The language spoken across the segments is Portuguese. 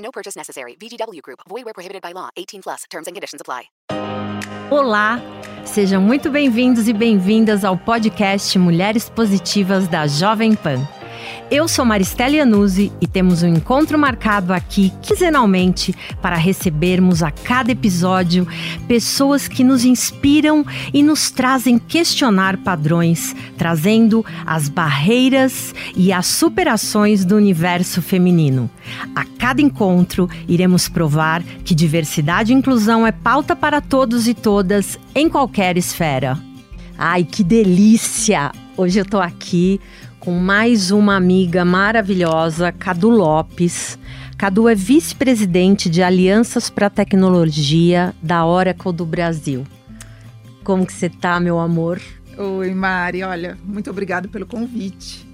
No purchase necessary. VGW Group. Void where prohibited by law. 18 plus. Terms and conditions apply. Olá, sejam muito bem-vindos e bem-vindas ao podcast Mulheres Positivas da Jovem Pan. Eu sou Maristela Iannuzzi e temos um encontro marcado aqui quinzenalmente para recebermos a cada episódio pessoas que nos inspiram e nos trazem questionar padrões, trazendo as barreiras e as superações do universo feminino. A cada encontro, iremos provar que diversidade e inclusão é pauta para todos e todas em qualquer esfera. Ai, que delícia! Hoje eu tô aqui com mais uma amiga maravilhosa, Cadu Lopes. Cadu é vice-presidente de Alianças para Tecnologia da Oracle do Brasil. Como que você tá, meu amor? Oi, Mari. Olha, muito obrigado pelo convite.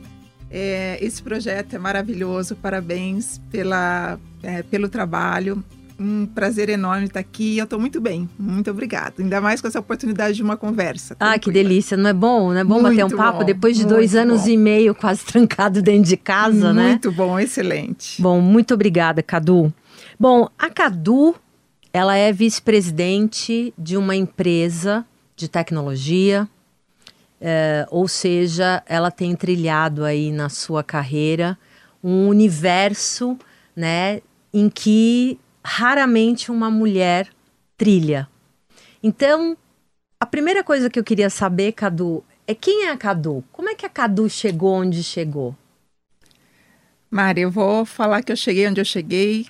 É, esse projeto é maravilhoso. Parabéns pela, é, pelo trabalho um prazer enorme estar aqui. Eu estou muito bem. Muito obrigada. Ainda mais com essa oportunidade de uma conversa. Ah, que delícia. Não é bom? Não é bom muito bater um papo bom, depois de dois anos bom. e meio quase trancado dentro de casa, muito né? Muito bom, excelente. Bom, muito obrigada, Cadu. Bom, a Cadu, ela é vice-presidente de uma empresa de tecnologia, é, ou seja, ela tem trilhado aí na sua carreira um universo, né, em que raramente uma mulher trilha. Então, a primeira coisa que eu queria saber, Cadu, é quem é a Cadu? Como é que a Cadu chegou onde chegou? Mari, eu vou falar que eu cheguei onde eu cheguei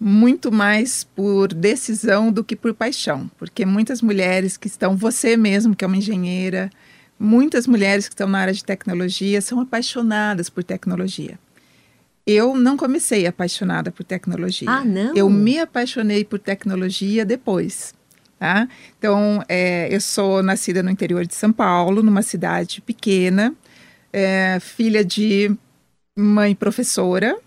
muito mais por decisão do que por paixão, porque muitas mulheres que estão, você mesmo que é uma engenheira, muitas mulheres que estão na área de tecnologia são apaixonadas por tecnologia. Eu não comecei apaixonada por tecnologia. Ah, não? Eu me apaixonei por tecnologia depois. Tá? Então, é, eu sou nascida no interior de São Paulo, numa cidade pequena, é, filha de mãe professora,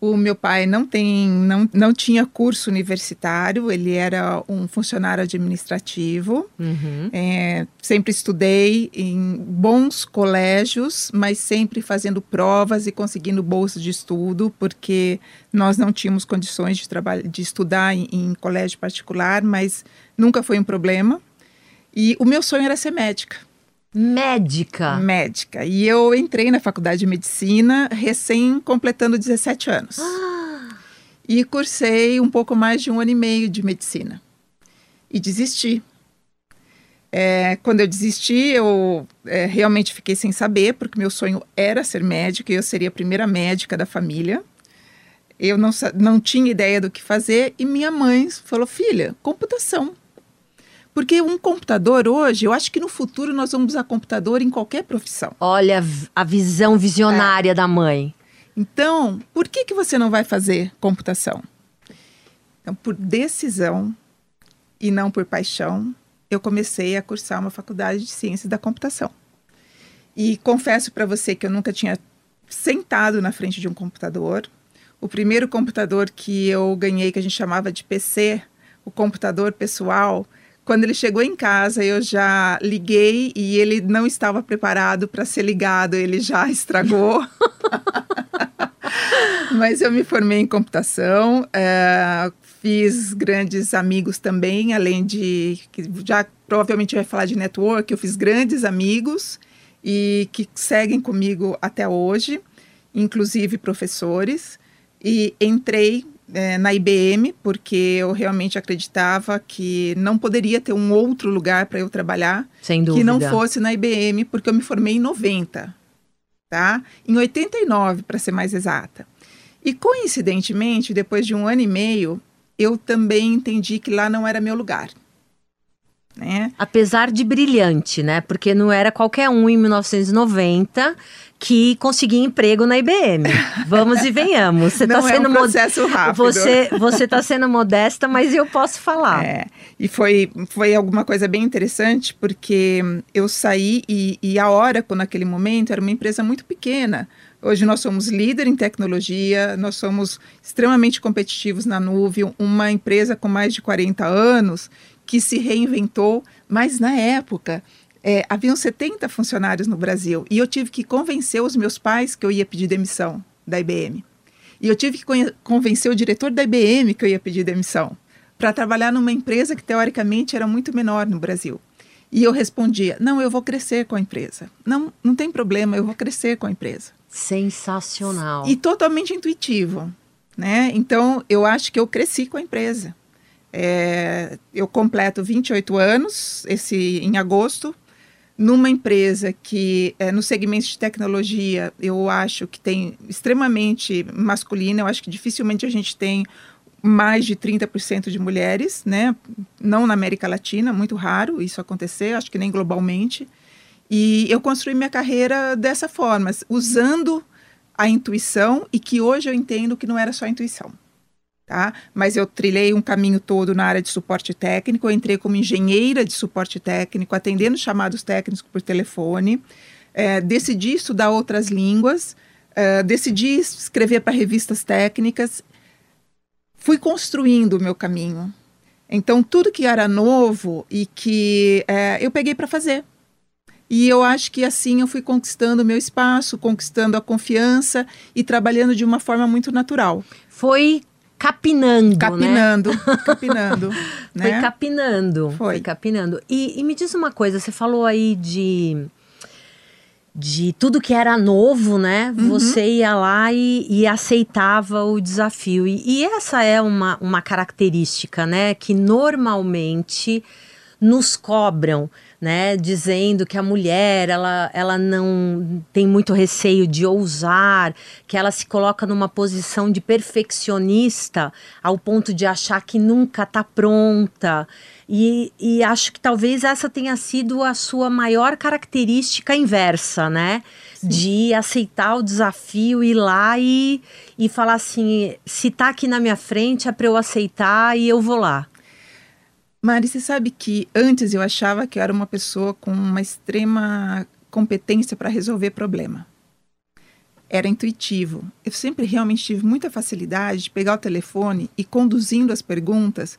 o meu pai não tem, não, não tinha curso universitário, ele era um funcionário administrativo. Uhum. É, sempre estudei em bons colégios, mas sempre fazendo provas e conseguindo bolsa de estudo, porque nós não tínhamos condições de, trabalhar, de estudar em, em colégio particular, mas nunca foi um problema. E o meu sonho era ser médica. Médica. Médica. E eu entrei na faculdade de medicina recém completando 17 anos. Ah. E cursei um pouco mais de um ano e meio de medicina. E desisti. É, quando eu desisti, eu é, realmente fiquei sem saber, porque meu sonho era ser médica e eu seria a primeira médica da família. Eu não, não tinha ideia do que fazer e minha mãe falou: filha, computação. Porque um computador hoje, eu acho que no futuro nós vamos usar computador em qualquer profissão. Olha a visão visionária é. da mãe. Então, por que, que você não vai fazer computação? Então, por decisão e não por paixão, eu comecei a cursar uma faculdade de ciências da computação. E confesso para você que eu nunca tinha sentado na frente de um computador. O primeiro computador que eu ganhei, que a gente chamava de PC, o computador pessoal, quando ele chegou em casa, eu já liguei e ele não estava preparado para ser ligado, ele já estragou. Mas eu me formei em computação, é, fiz grandes amigos também, além de que já provavelmente vai falar de network, eu fiz grandes amigos e que seguem comigo até hoje, inclusive professores. E entrei é, na IBM, porque eu realmente acreditava que não poderia ter um outro lugar para eu trabalhar que não fosse na IBM, porque eu me formei em 90, tá? Em 89, para ser mais exata. E coincidentemente, depois de um ano e meio, eu também entendi que lá não era meu lugar. Né? Apesar de brilhante, né? Porque não era qualquer um em 1990 que conseguia emprego na IBM. Vamos e venhamos. Você está sendo é um processo rápido. Você você está sendo modesta, mas eu posso falar. É, e foi foi alguma coisa bem interessante porque eu saí e, e a Oracle naquele momento era uma empresa muito pequena. Hoje nós somos líder em tecnologia, nós somos extremamente competitivos na nuvem, uma empresa com mais de 40 anos que se reinventou, mas na época é, haviam 70 funcionários no Brasil e eu tive que convencer os meus pais que eu ia pedir demissão da IBM. E eu tive que convencer o diretor da IBM que eu ia pedir demissão para trabalhar numa empresa que teoricamente era muito menor no Brasil. E eu respondia: não, eu vou crescer com a empresa. Não, não tem problema, eu vou crescer com a empresa. Sensacional. E totalmente intuitivo, né? Então eu acho que eu cresci com a empresa. É, eu completo 28 anos esse em agosto numa empresa que é, no segmento de tecnologia eu acho que tem extremamente masculina, eu acho que dificilmente a gente tem mais de 30% de mulheres, né? Não na América Latina, muito raro isso acontecer, acho que nem globalmente. E eu construí minha carreira dessa forma, usando a intuição e que hoje eu entendo que não era só intuição tá? Mas eu trilhei um caminho todo na área de suporte técnico, eu entrei como engenheira de suporte técnico, atendendo chamados técnicos por telefone, é, decidi estudar outras línguas, é, decidi escrever para revistas técnicas, fui construindo o meu caminho. Então, tudo que era novo e que é, eu peguei para fazer. E eu acho que assim eu fui conquistando o meu espaço, conquistando a confiança e trabalhando de uma forma muito natural. Foi capinando, capinando, né? capinando, né? Foi capinando, foi, foi capinando. E, e, me diz uma coisa, você falou aí de de tudo que era novo, né? Uhum. Você ia lá e, e aceitava o desafio. E, e, essa é uma, uma característica, né? Que normalmente nos cobram né, dizendo que a mulher ela, ela não tem muito receio de ousar, que ela se coloca numa posição de perfeccionista ao ponto de achar que nunca está pronta. E, e acho que talvez essa tenha sido a sua maior característica inversa, né? Sim. De aceitar o desafio, ir lá e, e falar assim: se tá aqui na minha frente é para eu aceitar e eu vou lá. Mari, você sabe que antes eu achava que eu era uma pessoa com uma extrema competência para resolver problema. Era intuitivo. Eu sempre realmente tive muita facilidade de pegar o telefone e conduzindo as perguntas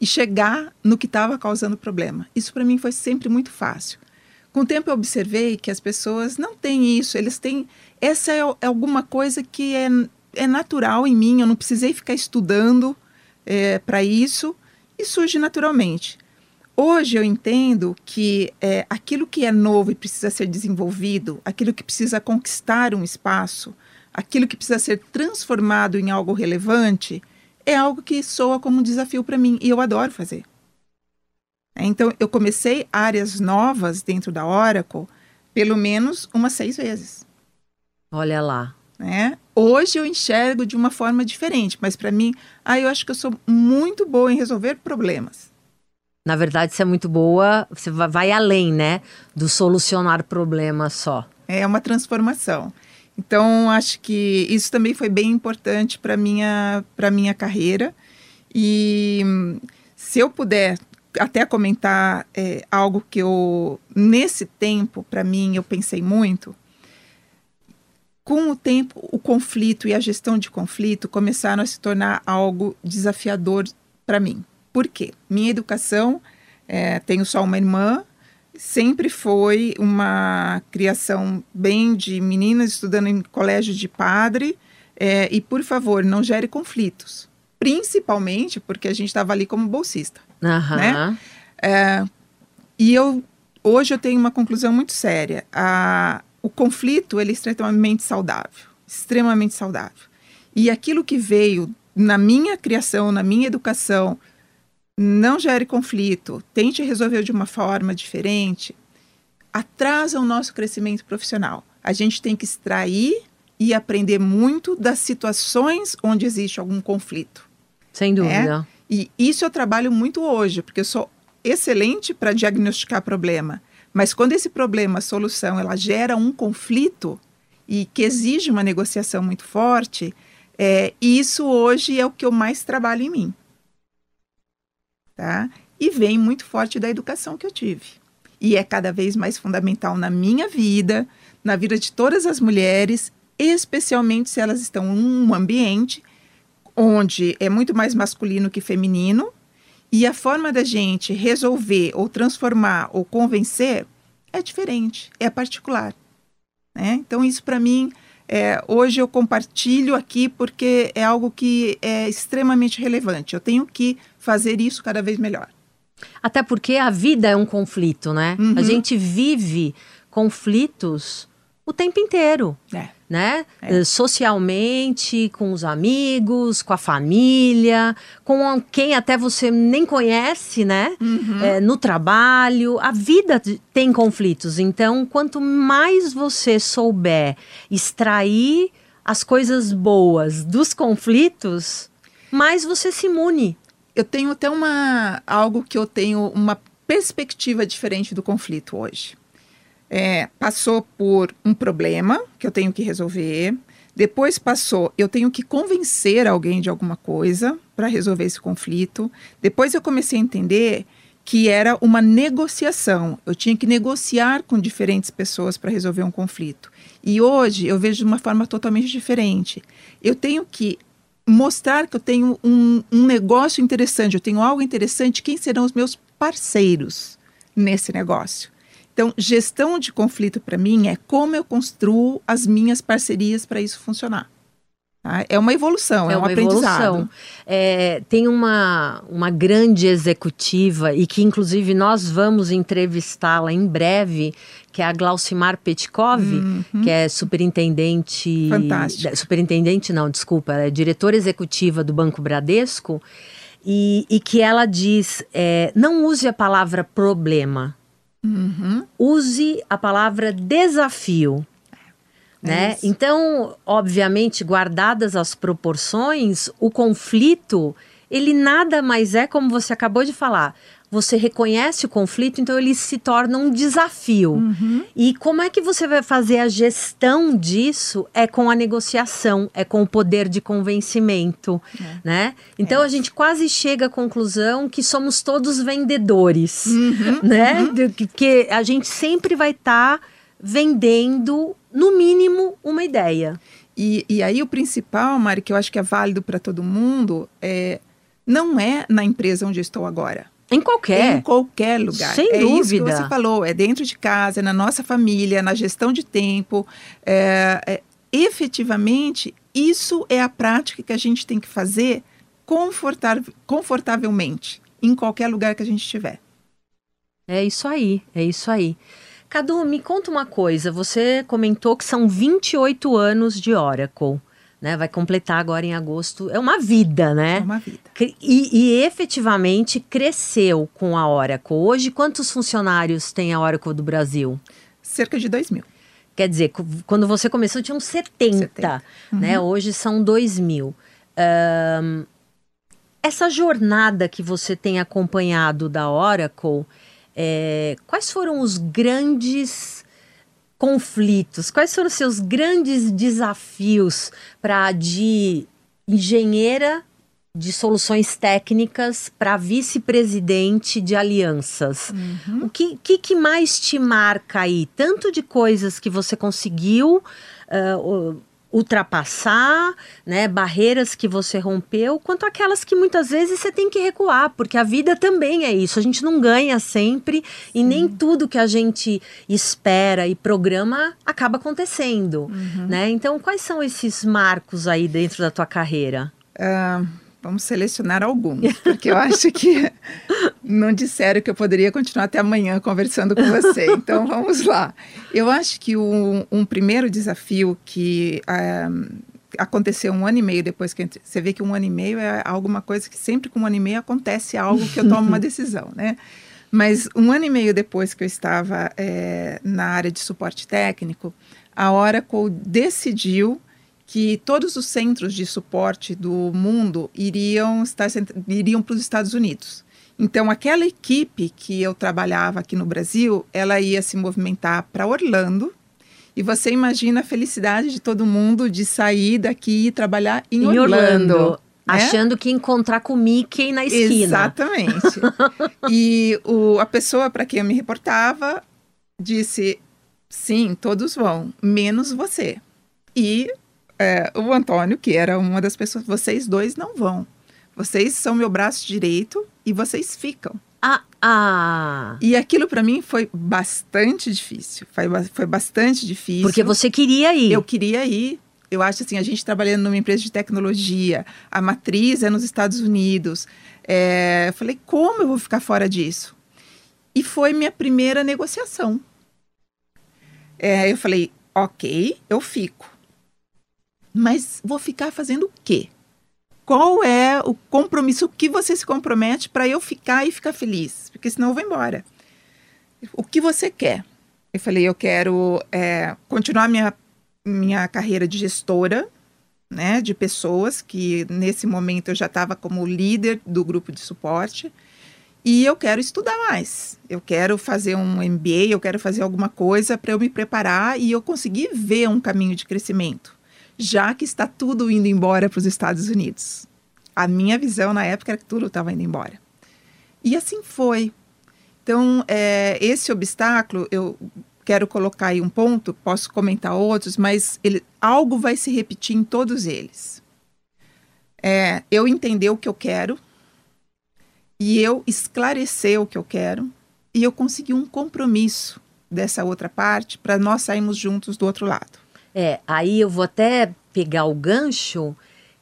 e chegar no que estava causando problema. Isso para mim foi sempre muito fácil. Com o tempo eu observei que as pessoas não têm isso, eles têm. Essa é, é alguma coisa que é, é natural em mim, eu não precisei ficar estudando é, para isso e surge naturalmente. Hoje eu entendo que é, aquilo que é novo e precisa ser desenvolvido, aquilo que precisa conquistar um espaço, aquilo que precisa ser transformado em algo relevante, é algo que soa como um desafio para mim e eu adoro fazer. É, então eu comecei áreas novas dentro da Oracle pelo menos umas seis vezes. Olha lá. Né? Hoje eu enxergo de uma forma diferente, mas para mim, ah, eu acho que eu sou muito boa em resolver problemas. Na verdade, você é muito boa, você vai além, né, do solucionar problemas só. É uma transformação. Então, acho que isso também foi bem importante para minha para minha carreira. E se eu puder até comentar é, algo que eu nesse tempo para mim eu pensei muito com o tempo, o conflito e a gestão de conflito começaram a se tornar algo desafiador para mim. Por quê? Minha educação, é, tenho só uma irmã, sempre foi uma criação bem de meninas estudando em colégio de padre. É, e, por favor, não gere conflitos. Principalmente porque a gente estava ali como bolsista. Uhum. Né? É, e eu, hoje eu tenho uma conclusão muito séria. A, o conflito ele é extremamente saudável, extremamente saudável. E aquilo que veio na minha criação, na minha educação, não gere conflito, tente resolver de uma forma diferente, atrasa o nosso crescimento profissional. A gente tem que extrair e aprender muito das situações onde existe algum conflito. Sem dúvida. É? E isso eu trabalho muito hoje, porque eu sou excelente para diagnosticar problema, mas quando esse problema, a solução, ela gera um conflito e que exige uma negociação muito forte, é, isso hoje é o que eu mais trabalho em mim. Tá? E vem muito forte da educação que eu tive. E é cada vez mais fundamental na minha vida, na vida de todas as mulheres, especialmente se elas estão em um ambiente onde é muito mais masculino que feminino, e a forma da gente resolver ou transformar ou convencer é diferente, é particular. Né? Então, isso para mim, é, hoje eu compartilho aqui porque é algo que é extremamente relevante. Eu tenho que fazer isso cada vez melhor. Até porque a vida é um conflito, né? Uhum. A gente vive conflitos o tempo inteiro. É né? É. Socialmente, com os amigos, com a família, com quem até você nem conhece, né? Uhum. É, no trabalho. A vida tem conflitos. Então, quanto mais você souber extrair as coisas boas dos conflitos, mais você se imune. Eu tenho até uma algo que eu tenho uma perspectiva diferente do conflito hoje é, passou por um problema que eu tenho que resolver. Depois passou, eu tenho que convencer alguém de alguma coisa para resolver esse conflito. Depois eu comecei a entender que era uma negociação. Eu tinha que negociar com diferentes pessoas para resolver um conflito. E hoje eu vejo de uma forma totalmente diferente. Eu tenho que mostrar que eu tenho um, um negócio interessante, eu tenho algo interessante. Quem serão os meus parceiros nesse negócio? Então, gestão de conflito para mim é como eu construo as minhas parcerias para isso funcionar. Tá? É uma evolução, é, é um aprendizado. Evolução. É, tem uma, uma grande executiva e que, inclusive, nós vamos entrevistá-la em breve, que é a Glaucimar Petkov, uhum. que é superintendente. Fantástico. Superintendente, não, desculpa, é diretora executiva do Banco Bradesco. E, e que ela diz: é, não use a palavra problema Uhum. Use a palavra desafio. É né? Então, obviamente, guardadas as proporções, o conflito, ele nada mais é como você acabou de falar você reconhece o conflito, então ele se torna um desafio. Uhum. E como é que você vai fazer a gestão disso? É com a negociação, é com o poder de convencimento, é. né? Então é. a gente quase chega à conclusão que somos todos vendedores, uhum. né? Uhum. Que a gente sempre vai estar tá vendendo, no mínimo, uma ideia. E, e aí o principal, Mari, que eu acho que é válido para todo mundo, é não é na empresa onde estou agora em qualquer. Em qualquer lugar. Sem é dúvida. isso que você falou, é dentro de casa, é na nossa família, na gestão de tempo. É, é, efetivamente, isso é a prática que a gente tem que fazer confortavelmente, em qualquer lugar que a gente estiver. É isso aí, é isso aí. Cadu, me conta uma coisa. Você comentou que são 28 anos de Oracle né? Vai completar agora em agosto. É uma vida, né? É uma vida. E, e, efetivamente cresceu com a Oracle. Hoje, quantos funcionários tem a Oracle do Brasil? Cerca de 2 mil. Quer dizer, quando você começou tinham 70, 70. né? Uhum. Hoje são 2 mil. Um, essa jornada que você tem acompanhado da Oracle, é, quais foram os grandes conflitos? Quais foram os seus grandes desafios para de engenheira de soluções técnicas para vice-presidente de alianças. Uhum. O que, que, que, mais te marca aí? Tanto de coisas que você conseguiu uh, ultrapassar, né, barreiras que você rompeu, quanto aquelas que muitas vezes você tem que recuar, porque a vida também é isso. A gente não ganha sempre e nem tudo que a gente espera e programa acaba acontecendo, uhum. né? Então, quais são esses marcos aí dentro da tua carreira? Uh, vamos selecionar alguns, porque eu acho que não disseram que eu poderia continuar até amanhã conversando com você. Então, vamos lá. Eu acho que um, um primeiro desafio que um, aconteceu um ano e meio depois que você vê que um ano e meio é alguma coisa que sempre com um ano e meio acontece algo que eu tomo uma decisão, né? Mas um ano e meio depois que eu estava é, na área de suporte técnico, a Oracle decidiu que todos os centros de suporte do mundo iriam estar iriam para os Estados Unidos. Então, aquela equipe que eu trabalhava aqui no Brasil, ela ia se movimentar para Orlando. E você imagina a felicidade de todo mundo de sair daqui e trabalhar em, Em Orlando. Orlando. né? Achando que ia encontrar com o Mickey na esquina. Exatamente. e o, a pessoa para quem eu me reportava disse: sim, todos vão, menos você. E é, o Antônio, que era uma das pessoas, vocês dois não vão. Vocês são meu braço direito e vocês ficam. Ah, ah. E aquilo para mim foi bastante difícil. Foi, foi bastante difícil. Porque você queria ir. Eu queria ir. Eu acho assim, a gente trabalhando numa empresa de tecnologia, a matriz é nos Estados Unidos. É, eu falei, como eu vou ficar fora disso? E foi minha primeira negociação. É, eu falei, ok, eu fico. Mas vou ficar fazendo o quê? Qual é o compromisso? O que você se compromete para eu ficar e ficar feliz? Porque senão eu vou embora. O que você quer? Eu falei, eu quero é, continuar minha, minha carreira de gestora, né, de pessoas, que nesse momento eu já estava como líder do grupo de suporte. E eu quero estudar mais. Eu quero fazer um MBA, eu quero fazer alguma coisa para eu me preparar e eu conseguir ver um caminho de crescimento, já que está tudo indo embora para os Estados Unidos. A minha visão na época era que tudo estava indo embora. E assim foi. Então, é, esse obstáculo, eu quero colocar aí um ponto, posso comentar outros, mas ele, algo vai se repetir em todos eles. É, eu entender o que eu quero, e eu esclarecer o que eu quero e eu conseguir um compromisso dessa outra parte para nós sairmos juntos do outro lado. É, aí eu vou até pegar o gancho,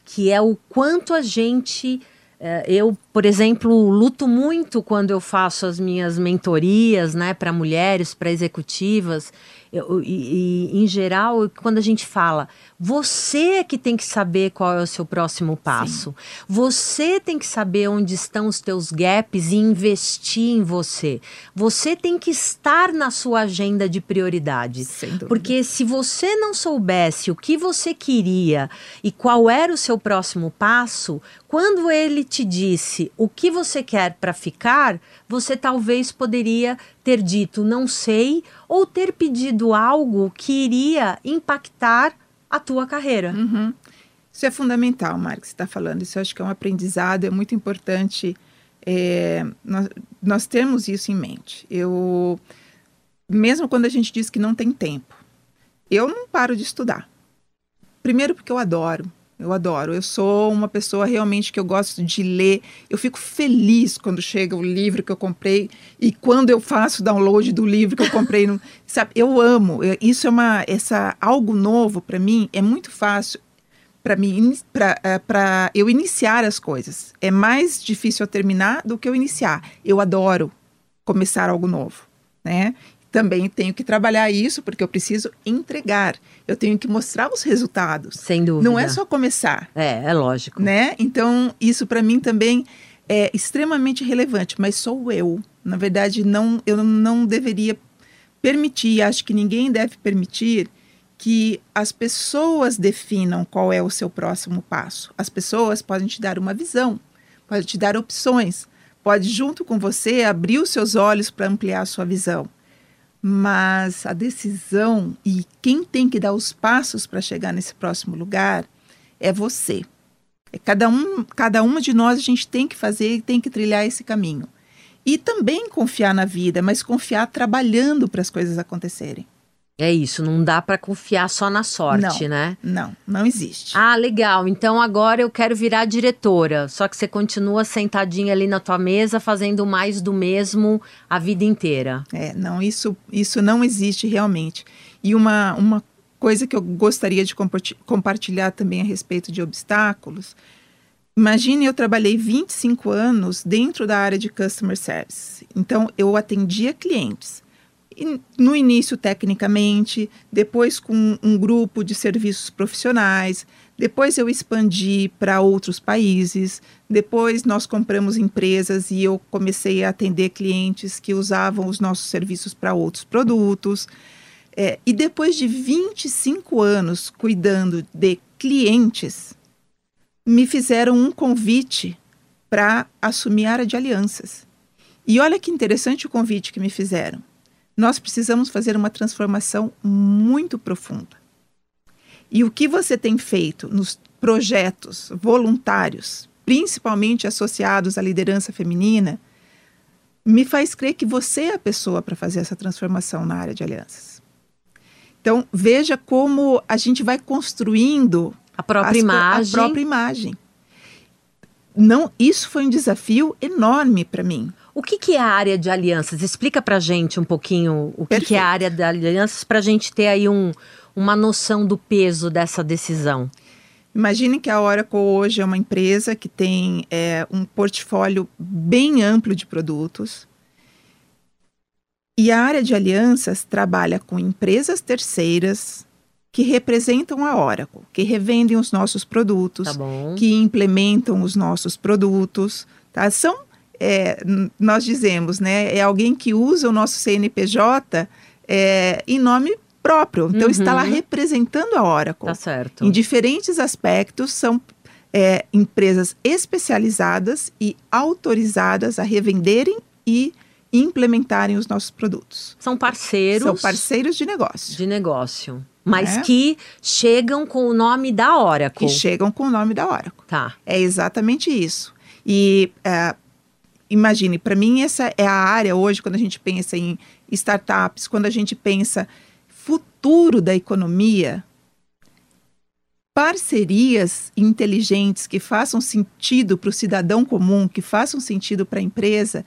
que é o quanto a gente. é, eu, por exemplo, luto muito quando eu faço as minhas mentorias, né, para mulheres, para executivas, eu- e, e, em geral, quando a gente fala, você é que tem que saber qual é o seu próximo passo, você tem que saber onde estão os teus gaps e investir em você, você tem que estar na sua agenda de dúvida. Porque se você não soubesse o que você queria e qual era o seu próximo passo, quando ele te disse o que você quer para ficar, você talvez poderia ter dito não sei ou ter pedido algo que iria impactar a tua carreira. Uhum. Isso é fundamental, Marcos, você está falando. Isso eu acho que é um aprendizado, é muito importante é, nós, nós temos isso em mente. Eu, mesmo quando a gente diz que não tem tempo, eu não paro de estudar. Primeiro porque eu adoro, eu adoro. Eu sou uma pessoa realmente que eu gosto de ler. Eu fico feliz quando chega o livro que eu comprei e quando eu faço download do livro que eu comprei. No, sabe, eu amo. Eu- isso é uma, essa algo novo para mim. É muito fácil para mim para eu iniciar as coisas. É mais difícil eu terminar do que eu iniciar. Eu adoro começar algo novo, né? Também tenho que trabalhar isso porque eu preciso entregar. Eu tenho que mostrar os resultados. Sem dúvida. Não é só começar, É, é lógico. né? Então, isso para mim também é extremamente relevante, mas sou eu. Na verdade, não, eu não deveria permitir, acho que ninguém deve permitir que as pessoas definam qual é o seu próximo passo. As pessoas podem te dar uma visão, podem te dar opções, pode junto com você abrir os seus olhos para ampliar a sua visão. Mas a decisão e quem tem que dar os passos para chegar nesse próximo lugar é você. É cada um, cada uma de nós a gente tem que fazer e tem que trilhar esse caminho. E também confiar na vida, mas confiar trabalhando para as coisas acontecerem. É isso, não dá para confiar só na sorte, Não. né? Não, não existe. Ah, legal. Então agora eu quero virar diretora. Só que você continua sentadinha ali na tua mesa fazendo mais do mesmo a vida inteira. É, não, isso, isso não existe realmente. E uma, uma coisa que eu gostaria de comparti- compartilhar também a respeito de obstáculos. Imagine, eu trabalhei 25 anos dentro da área de customer service. Então, eu atendia clientes. No início, tecnicamente, depois com um grupo de serviços profissionais, depois eu expandi para outros países, depois nós compramos empresas e eu comecei a atender clientes que usavam os nossos serviços para outros produtos. É, e depois de 25 anos cuidando de clientes, me fizeram um convite para assumir a área de alianças. E olha que interessante o convite que me fizeram. Nós precisamos fazer uma transformação muito profunda. E o que você tem feito nos projetos voluntários, principalmente associados à liderança feminina, me faz crer que você é a pessoa para fazer essa transformação na área de alianças. Então, veja como a gente vai construindo a própria imagem. A própria imagem. Não, isso foi um desafio enorme para mim. O que, que, é a área de alianças? Explica para gente um pouquinho o que, que é a área de alianças para a gente ter aí um, uma noção do peso dessa decisão. Imagine que a Oracle hoje é uma empresa que tem é, um portfólio bem amplo de produtos. E a área de alianças trabalha com empresas terceiras que representam a Oracle, que revendem os nossos produtos, tá que implementam os nossos produtos. Tá? São, é, nós dizemos, né, é alguém que usa o nosso CNPJ é, em nome próprio. Então, uhum. está lá representando a Oracle. Tá certo. Em diferentes aspectos, são é, empresas especializadas e autorizadas a revenderem e implementarem os nossos produtos. São parceiros. São parceiros de negócio. De negócio. Mas é. que chegam com o nome da Oracle. Que chegam com o nome da Oracle. Tá. É exatamente isso. E é, imagine, para mim essa é a área hoje quando a gente pensa em startups, quando a gente pensa futuro da economia, parcerias inteligentes que façam sentido para o cidadão comum, que façam sentido para a empresa,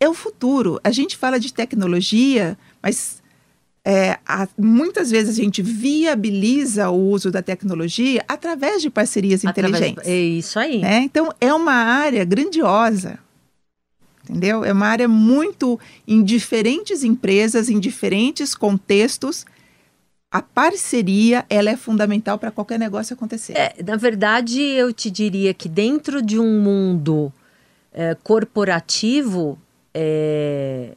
é o futuro. A gente fala de tecnologia, mas é, a, muitas vezes a gente viabiliza o uso da tecnologia através de parcerias através, inteligentes. É isso aí. Né? Então, é uma área grandiosa entendeu? É uma área muito em diferentes empresas, em diferentes contextos. A parceria ela é fundamental para qualquer negócio acontecer. É, na verdade, eu te diria que dentro de um mundo é, corporativo é,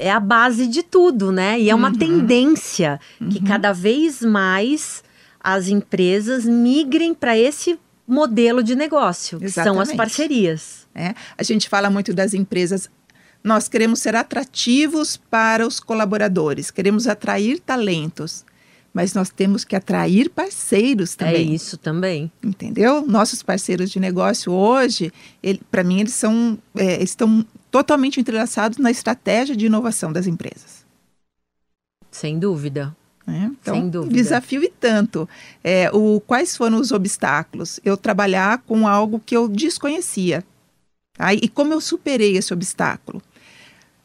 é a base de tudo, né? E é uma uhum. tendência uhum. que cada vez mais as empresas migrem para esse modelo de negócio, que são as parcerias. É, a gente fala muito das empresas. Nós queremos ser atrativos para os colaboradores, queremos atrair talentos, mas nós temos que atrair parceiros também. É isso também. Entendeu? Nossos parceiros de negócio hoje, para mim, eles são, é, estão totalmente entrelaçados na estratégia de inovação das empresas. Sem dúvida. É, então, Sem dúvida. desafio e tanto. É, o, quais foram os obstáculos? Eu trabalhar com algo que eu desconhecia. Tá? E como eu superei esse obstáculo?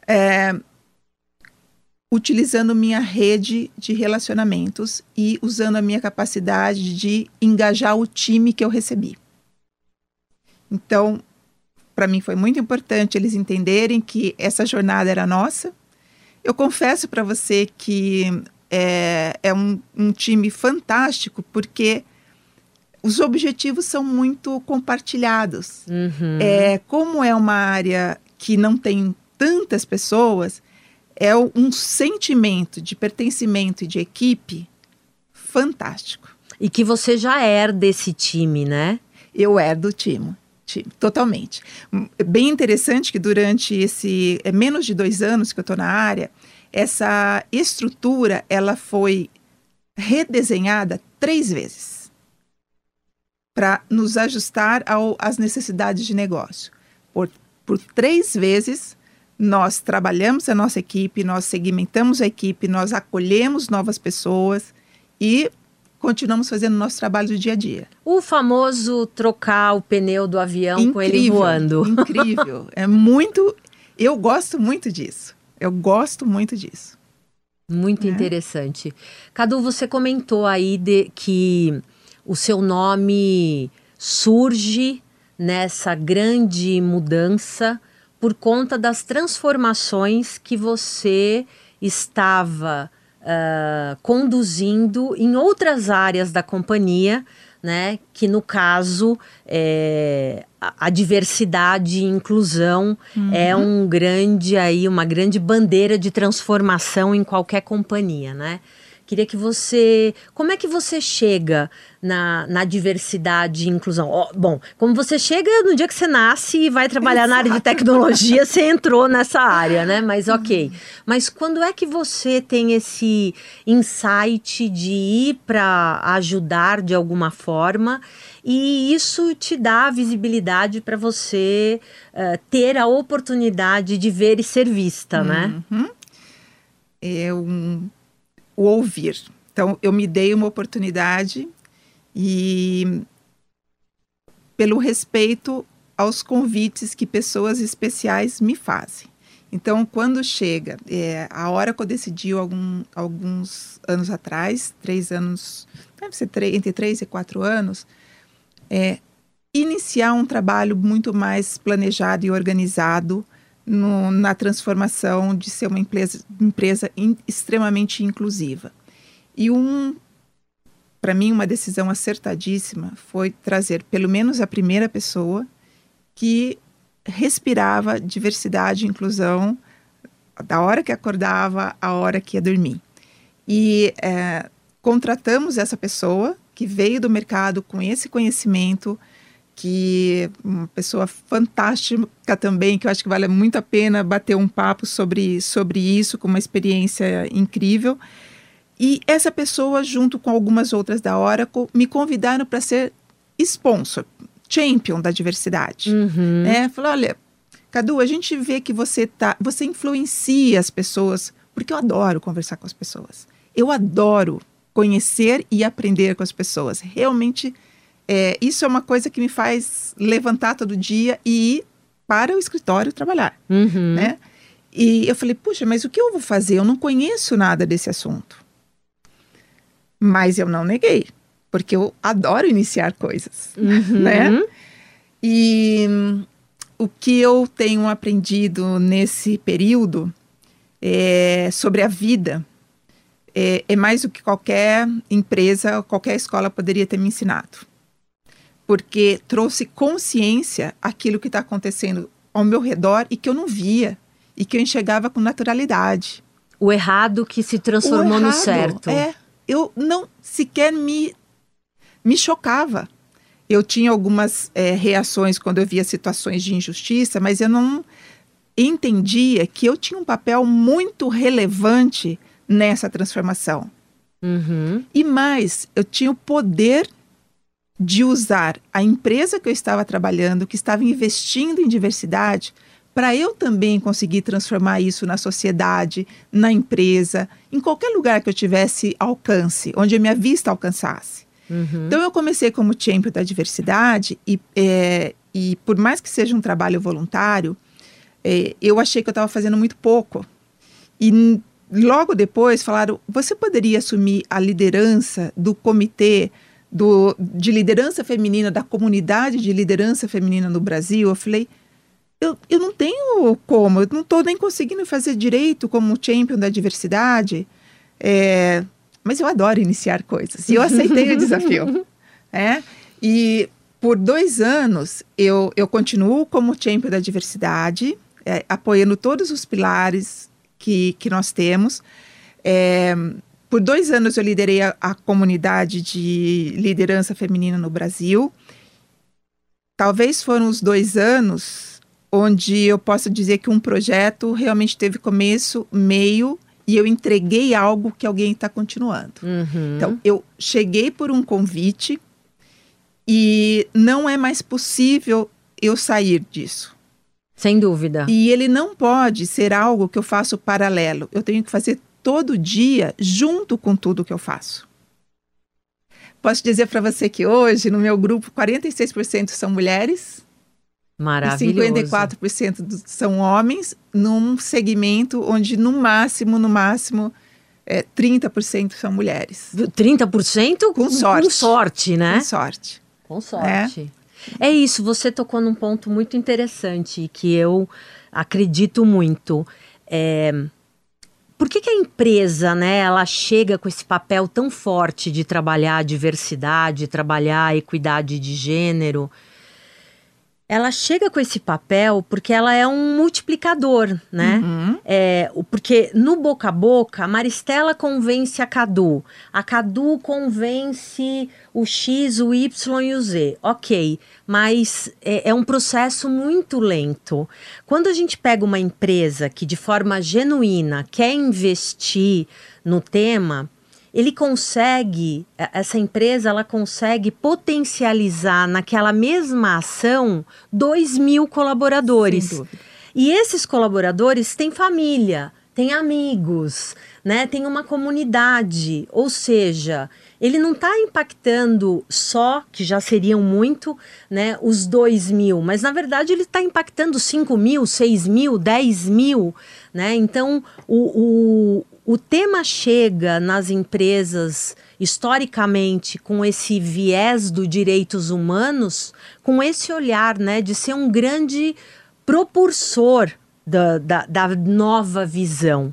É, utilizando minha rede de relacionamentos e usando a minha capacidade de engajar o time que eu recebi. Então, para mim foi muito importante eles entenderem que essa jornada era nossa. Eu confesso para você que é, é um, um time fantástico porque os objetivos são muito compartilhados. Uhum. É, como é uma área que não tem tantas pessoas, é um sentimento de pertencimento e de equipe fantástico. E que você já era desse time, né? Eu era do time, time totalmente. Bem interessante que durante esse é, menos de dois anos que eu estou na área, essa estrutura ela foi redesenhada três vezes para nos ajustar ao, às necessidades de negócio. Por, por três vezes nós trabalhamos a nossa equipe, nós segmentamos a equipe, nós acolhemos novas pessoas e continuamos fazendo o nosso trabalho do dia a dia. O famoso trocar o pneu do avião incrível, com ele voando. Incrível. é muito. Eu gosto muito disso. Eu gosto muito disso. Muito é. interessante. Cadu, você comentou aí de que o seu nome surge nessa grande mudança por conta das transformações que você estava uh, conduzindo em outras áreas da companhia né? Que no caso é, a, diversidade e inclusão uhum. é um grande aí uma grande bandeira de transformação em qualquer companhia, né? Queria que você. Como é que você chega na, na diversidade e inclusão? Ó, bom, como você chega no dia que você nasce e vai trabalhar na área de tecnologia, você entrou nessa área, né? Mas ok. Mas quando é que você tem esse insight de ir para ajudar de alguma forma? E isso te dá visibilidade para você uh, ter a oportunidade de ver e ser vista, né? Uhum. É um, o ouvir. Então, eu me dei uma oportunidade e pelo respeito aos convites que pessoas especiais me fazem. Então, quando chega, é, a hora que eu decidi algum, alguns anos atrás, três anos, deve ser três, entre três e quatro anos, é iniciar um trabalho muito mais planejado e organizado no, na transformação de ser uma empresa, empresa in, extremamente inclusiva. E um, para mim, uma decisão acertadíssima foi trazer pelo menos a primeira pessoa que respirava diversidade e inclusão da hora que acordava à hora que ia dormir. E é, contratamos essa pessoa que veio do mercado com esse conhecimento, que uma pessoa fantástica também, que eu acho que vale muito a pena bater um papo sobre, sobre isso, com uma experiência incrível. E essa pessoa, junto com algumas outras da Oracle, me convidaram para ser sponsor, champion da diversidade. Uhum. Né? Falou, olha, Cadu, a gente vê que você tá, você influencia as pessoas, porque eu adoro conversar com as pessoas. Eu adoro conhecer e aprender com as pessoas. Realmente é, isso é uma coisa que me faz levantar todo dia e ir para o escritório trabalhar, uhum. né? E eu falei, puxa, mas o que eu vou fazer? Eu não conheço nada desse assunto. Mas eu não neguei, porque eu adoro iniciar coisas, uhum. né? E o que eu tenho aprendido nesse período é sobre a vida é, é mais do que qualquer empresa, qualquer escola poderia ter me ensinado porque trouxe consciência aquilo que está acontecendo ao meu redor e que eu não via e que eu enxergava com naturalidade. O errado que se transformou no certo. É, eu não sequer me me chocava. Eu tinha algumas é, reações quando eu via situações de injustiça, mas eu não entendia que eu tinha um papel muito relevante nessa transformação. Uhum. E mais, eu tinha o poder de usar a empresa que eu estava trabalhando, que estava investindo em diversidade, para eu também conseguir transformar isso na sociedade, na empresa, em qualquer lugar que eu tivesse alcance, onde a minha vista alcançasse. Uhum. Então eu comecei como champion da diversidade e, é, e por mais que seja um trabalho voluntário, é, eu achei que eu estava fazendo muito pouco. E logo depois falaram: você poderia assumir a liderança do comitê do, de liderança feminina, da comunidade de liderança feminina no Brasil, eu falei, eu, eu não tenho como, eu não estou nem conseguindo fazer direito como champion da diversidade, é, mas eu adoro iniciar coisas, e eu aceitei o desafio. É, e por dois anos eu, eu continuo como champion da diversidade, é, apoiando todos os pilares que, que nós temos. É, por dois anos eu liderei a, a comunidade de liderança feminina no Brasil. Talvez foram os dois anos onde eu posso dizer que um projeto realmente teve começo, meio e eu entreguei algo que alguém está continuando. Uhum. Então, eu cheguei por um convite e não é mais possível eu sair disso. Sem dúvida. E ele não pode ser algo que eu faço paralelo. Eu tenho que fazer todo dia junto com tudo que eu faço. Posso dizer para você que hoje, no meu grupo, 46% são mulheres. Maravilhoso. E 54% são homens, num segmento onde, no máximo, no máximo, é, 30% são mulheres. 30%? Com sorte. Com sorte, né? Com sorte. Com sorte. É. é isso, você tocou num ponto muito interessante que eu acredito muito. É, por que, que, a empresa, né, ela chega com esse papel tão forte de trabalhar a diversidade, trabalhar a equidade de gênero? Ela chega com esse papel porque ela é um multiplicador, né? Uhum. É, porque no boca a boca, a Maristela convence a Cadu, a Cadu convence o X, o Y e o Z. Ok, mas é, é um processo muito lento. Quando a gente pega uma empresa que de forma genuína quer investir no tema, ele consegue, eh, essa empresa, ela consegue potencializar naquela mesma ação 2 mil colaboradores. E esses colaboradores têm família, têm amigos, né? Tem uma comunidade. Ou seja, ele não está impactando só, que já seriam muito, né? Os 2 mil, mas na verdade ele está impactando 5 mil, 6 mil, 10 mil, né? Então o, o, o tema chega nas empresas historicamente com esse viés do direitos humanos, com esse olhar, né? De ser um grande propulsor da, da, da nova visão,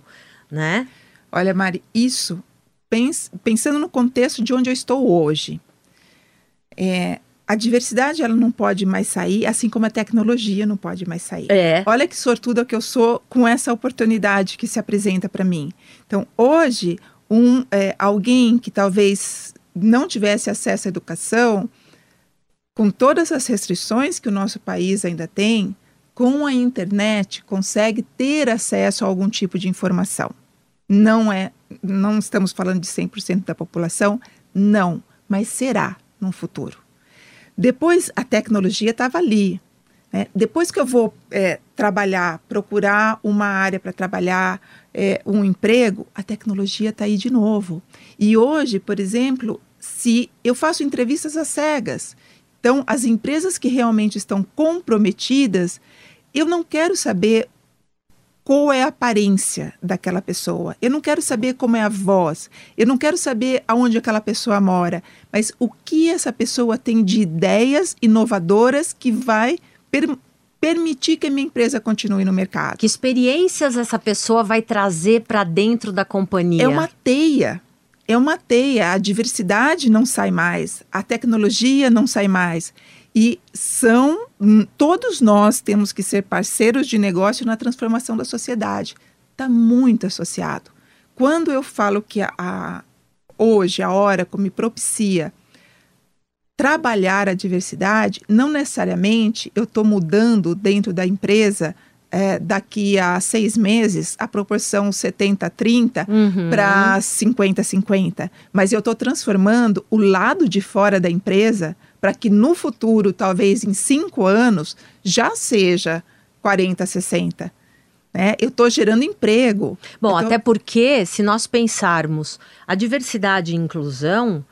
né? Olha, Mari, isso, pens- pensando no contexto de onde eu estou hoje, é, a diversidade ela não pode mais sair, assim como a tecnologia não pode mais sair. É. Olha que sortuda que eu sou com essa oportunidade que se apresenta para mim. Então, hoje, um, é, alguém que talvez não tivesse acesso à educação, com todas as restrições que o nosso país ainda tem, com a internet consegue ter acesso a algum tipo de informação. Não é, não estamos falando de 100% da população, não, mas será no futuro. Depois a tecnologia estava ali. né? Depois que eu vou é, trabalhar, procurar uma área para trabalhar, é, um emprego, a tecnologia está aí de novo. E hoje, por exemplo, se eu faço entrevistas às cegas, então as empresas que realmente estão comprometidas, eu não quero saber qual é a aparência daquela pessoa. Eu não quero saber como é a voz. Eu não quero saber aonde aquela pessoa mora, mas o que essa pessoa tem de ideias inovadoras que vai per- permitir que a minha empresa continue no mercado. Que experiências essa pessoa vai trazer para dentro da companhia? É uma teia. É uma teia. A diversidade não sai mais, a tecnologia não sai mais. E são, hum, todos nós temos que ser parceiros de negócio na transformação da sociedade. Está muito associado. Quando eu falo que a, a- hoje a Oracle me propicia trabalhar a diversidade, não necessariamente eu estou mudando dentro da empresa eh, daqui a seis meses a proporção 70-30 Uhum. para 50-50. Mas eu estou transformando o lado de fora da empresa para que no futuro, talvez em cinco anos, já seja 40-60. Né? Eu estou gerando emprego. Bom, tô- até porque, se nós pensarmos a diversidade e inclusão,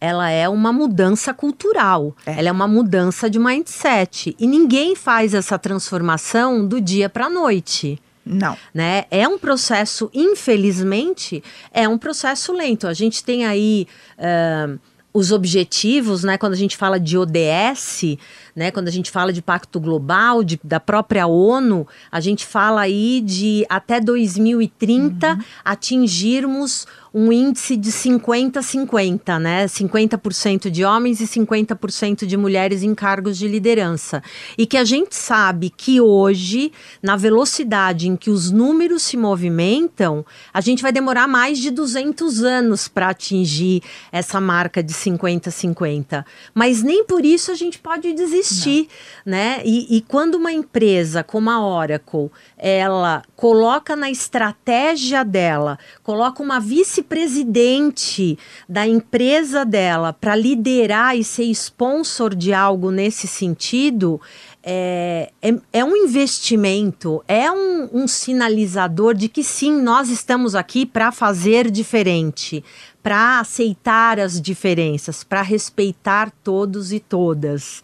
ela é uma mudança cultural, É. ela é uma mudança de mindset. E ninguém faz essa transformação do dia para a noite. Não. né? É um processo, infelizmente, é um processo lento. A gente tem aí ah, os objetivos, né? Quando a gente fala de ODS, né? Quando a gente fala de Pacto Global, de- da própria ONU, a gente fala aí de até 2030 atingirmos um índice de 50-50, né? 50% de homens e 50% de mulheres em cargos de liderança. E que a gente sabe que hoje, na velocidade em que os números se movimentam, a gente vai demorar mais de 200 anos para atingir essa marca de 50-50. Mas nem por isso a gente pode desistir, né? E, e quando uma empresa como a Oracle, ela coloca na estratégia dela, coloca uma vice-presidente da empresa dela para liderar e ser sponsor de algo nesse sentido, é, é, é um investimento, é um, um sinalizador de que sim, nós estamos aqui para fazer diferente, para aceitar as diferenças, para respeitar todos e todas,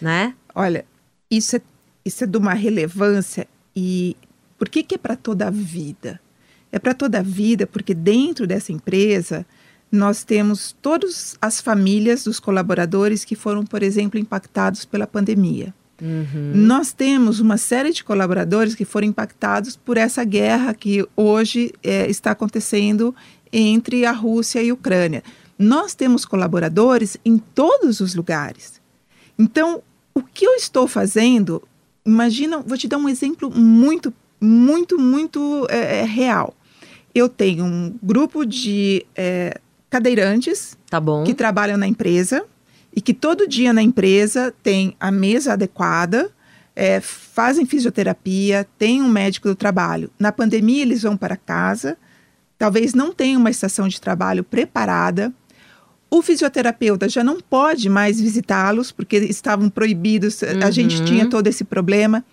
né? Olha, isso é, isso é de uma relevância e por que, que é para toda a vida? É para toda a vida porque dentro dessa empresa nós temos todas as famílias dos colaboradores que foram, por exemplo, impactados pela pandemia. Nós temos uma série de colaboradores que foram impactados por essa guerra que hoje eh, está acontecendo entre a Rússia e a Ucrânia. Nós temos colaboradores em todos os lugares. Então, o que eu estou fazendo, imagina, vou te dar um exemplo muito, muito, muito é, é real. Eu tenho um grupo de é, cadeirantes Tá que trabalham na empresa e que todo dia na empresa tem a mesa adequada, é, fazem fisioterapia, tem um médico do trabalho. Na pandemia, eles vão para casa, talvez não tenham uma estação de trabalho preparada. O fisioterapeuta já não pode mais visitá-los, porque estavam proibidos, a gente tinha todo esse problema.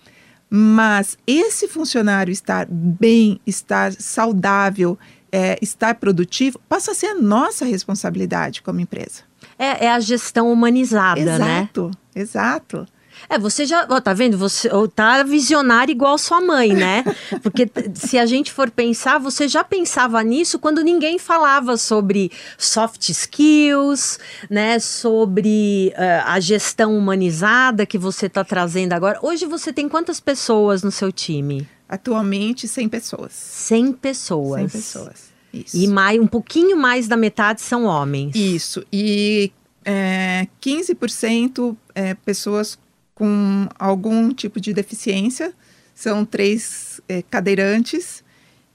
Mas esse funcionário estar bem, estar saudável, é, estar produtivo, passa a ser a nossa responsabilidade como empresa. É, é a gestão humanizada, né? exato, exato. É, você já, ó, tá vendo? Você ó, tá visionária igual sua mãe, né? Porque se a gente for pensar, você já pensava nisso quando ninguém falava sobre soft skills, né? Sobre eh, a gestão humanizada que você tá trazendo agora. Hoje você tem quantas pessoas no seu time? Atualmente, 100 pessoas. 100 pessoas. 100 pessoas. Isso. E mais, um pouquinho mais da metade são homens. Isso. E é, 15% é, pessoas com algum tipo de deficiência. São três é, cadeirantes.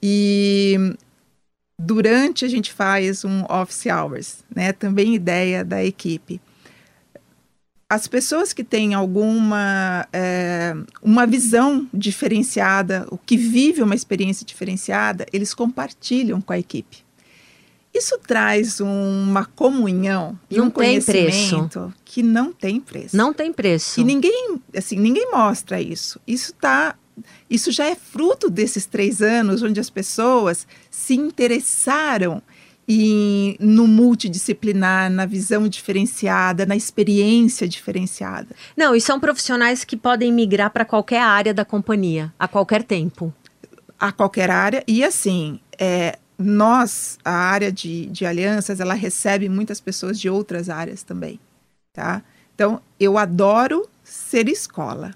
E durante a gente faz um office hours, né? Também ideia da equipe. As pessoas que têm alguma é, uma visão diferenciada, o que vive uma experiência diferenciada, eles compartilham com a equipe. Isso traz uma comunhão e Não um tem preço. conhecimento que não tem preço. Não tem preço. E ninguém, assim, ninguém mostra isso. Isso tá, isso já é fruto desses três anos onde as pessoas se interessaram em, no multidisciplinar, na visão diferenciada, na experiência diferenciada. Não, e são profissionais que podem migrar para qualquer área da companhia, a qualquer tempo. a qualquer área. E assim, é, nós, a área de, de alianças, ela recebe muitas pessoas de outras áreas também, tá? Então, eu adoro ser escola.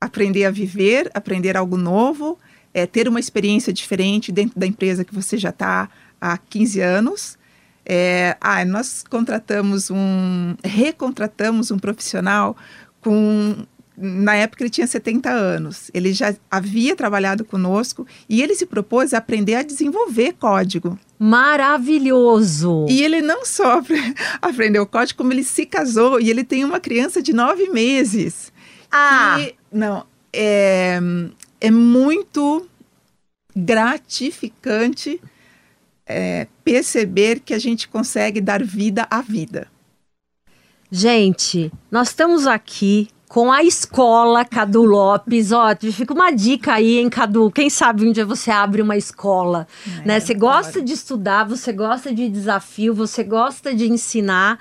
Aprender a viver, aprender algo novo, é, ter uma experiência diferente dentro da empresa que você já está há 15 anos. É, ah, nós contratamos um, recontratamos um profissional com na época ele tinha 70 anos. Ele já havia trabalhado conosco e ele se propôs a aprender a desenvolver código. Maravilhoso! E ele não só apre- aprendeu código, como ele se casou e ele tem uma criança de nove meses. ah, E, não, é, é muito gratificante é, perceber que a gente consegue dar vida à vida. gente, nós estamos aqui com a escola Cadu Lopes. Ó, fica uma dica aí, hein, Cadu? Quem sabe um dia você abre uma escola, né? Você gosta de estudar, você gosta de desafio, você gosta de ensinar.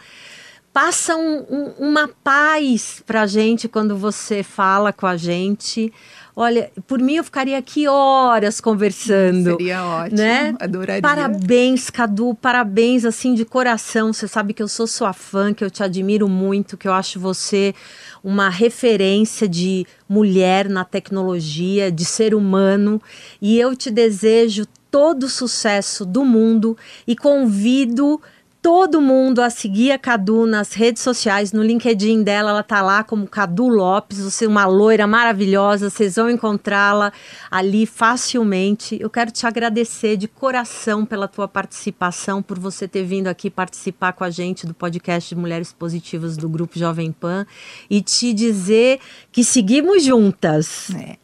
Passa um- um- uma paz pra gente quando você fala com a gente. Olha, por mim eu ficaria aqui horas conversando. Seria ótimo, né? adoraria. Parabéns, Cadu, parabéns assim de coração. Você sabe que eu sou sua fã, que eu te admiro muito, que eu acho você uma referência de mulher na tecnologia, de ser humano, e eu te desejo todo o sucesso do mundo e convido todo mundo a seguir a Cadu nas redes sociais, no LinkedIn dela, ela tá lá como Cadu Lopes, você é uma loira maravilhosa, vocês vão encontrá-la ali facilmente. Eu quero te agradecer de coração pela tua participação, por você ter vindo aqui participar com a gente do podcast de Mulheres Positivas do Grupo Jovem Pan e te dizer que seguimos juntas. É.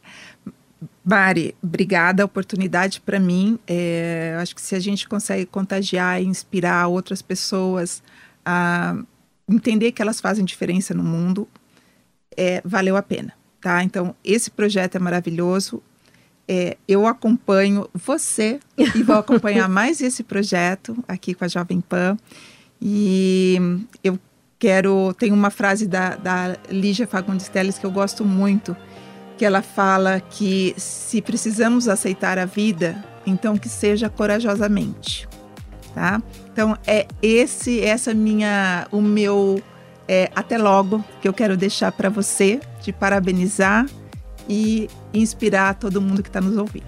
Mari, obrigada. A oportunidade para mim. É, acho que se a gente consegue contagiar e inspirar outras pessoas a entender que elas fazem diferença no mundo, é, valeu a pena, tá? Então, esse projeto é maravilhoso. É, eu acompanho você e vou acompanhar mais esse projeto aqui com a Jovem Pan. E eu quero. Tem uma frase da, da Lígia Fagundes Telles que eu gosto muito, que ela fala que se precisamos aceitar a vida, então que seja corajosamente, tá? Então é esse, essa minha, o meu é, até logo que eu quero deixar para você, de parabenizar e inspirar todo mundo que está nos ouvindo.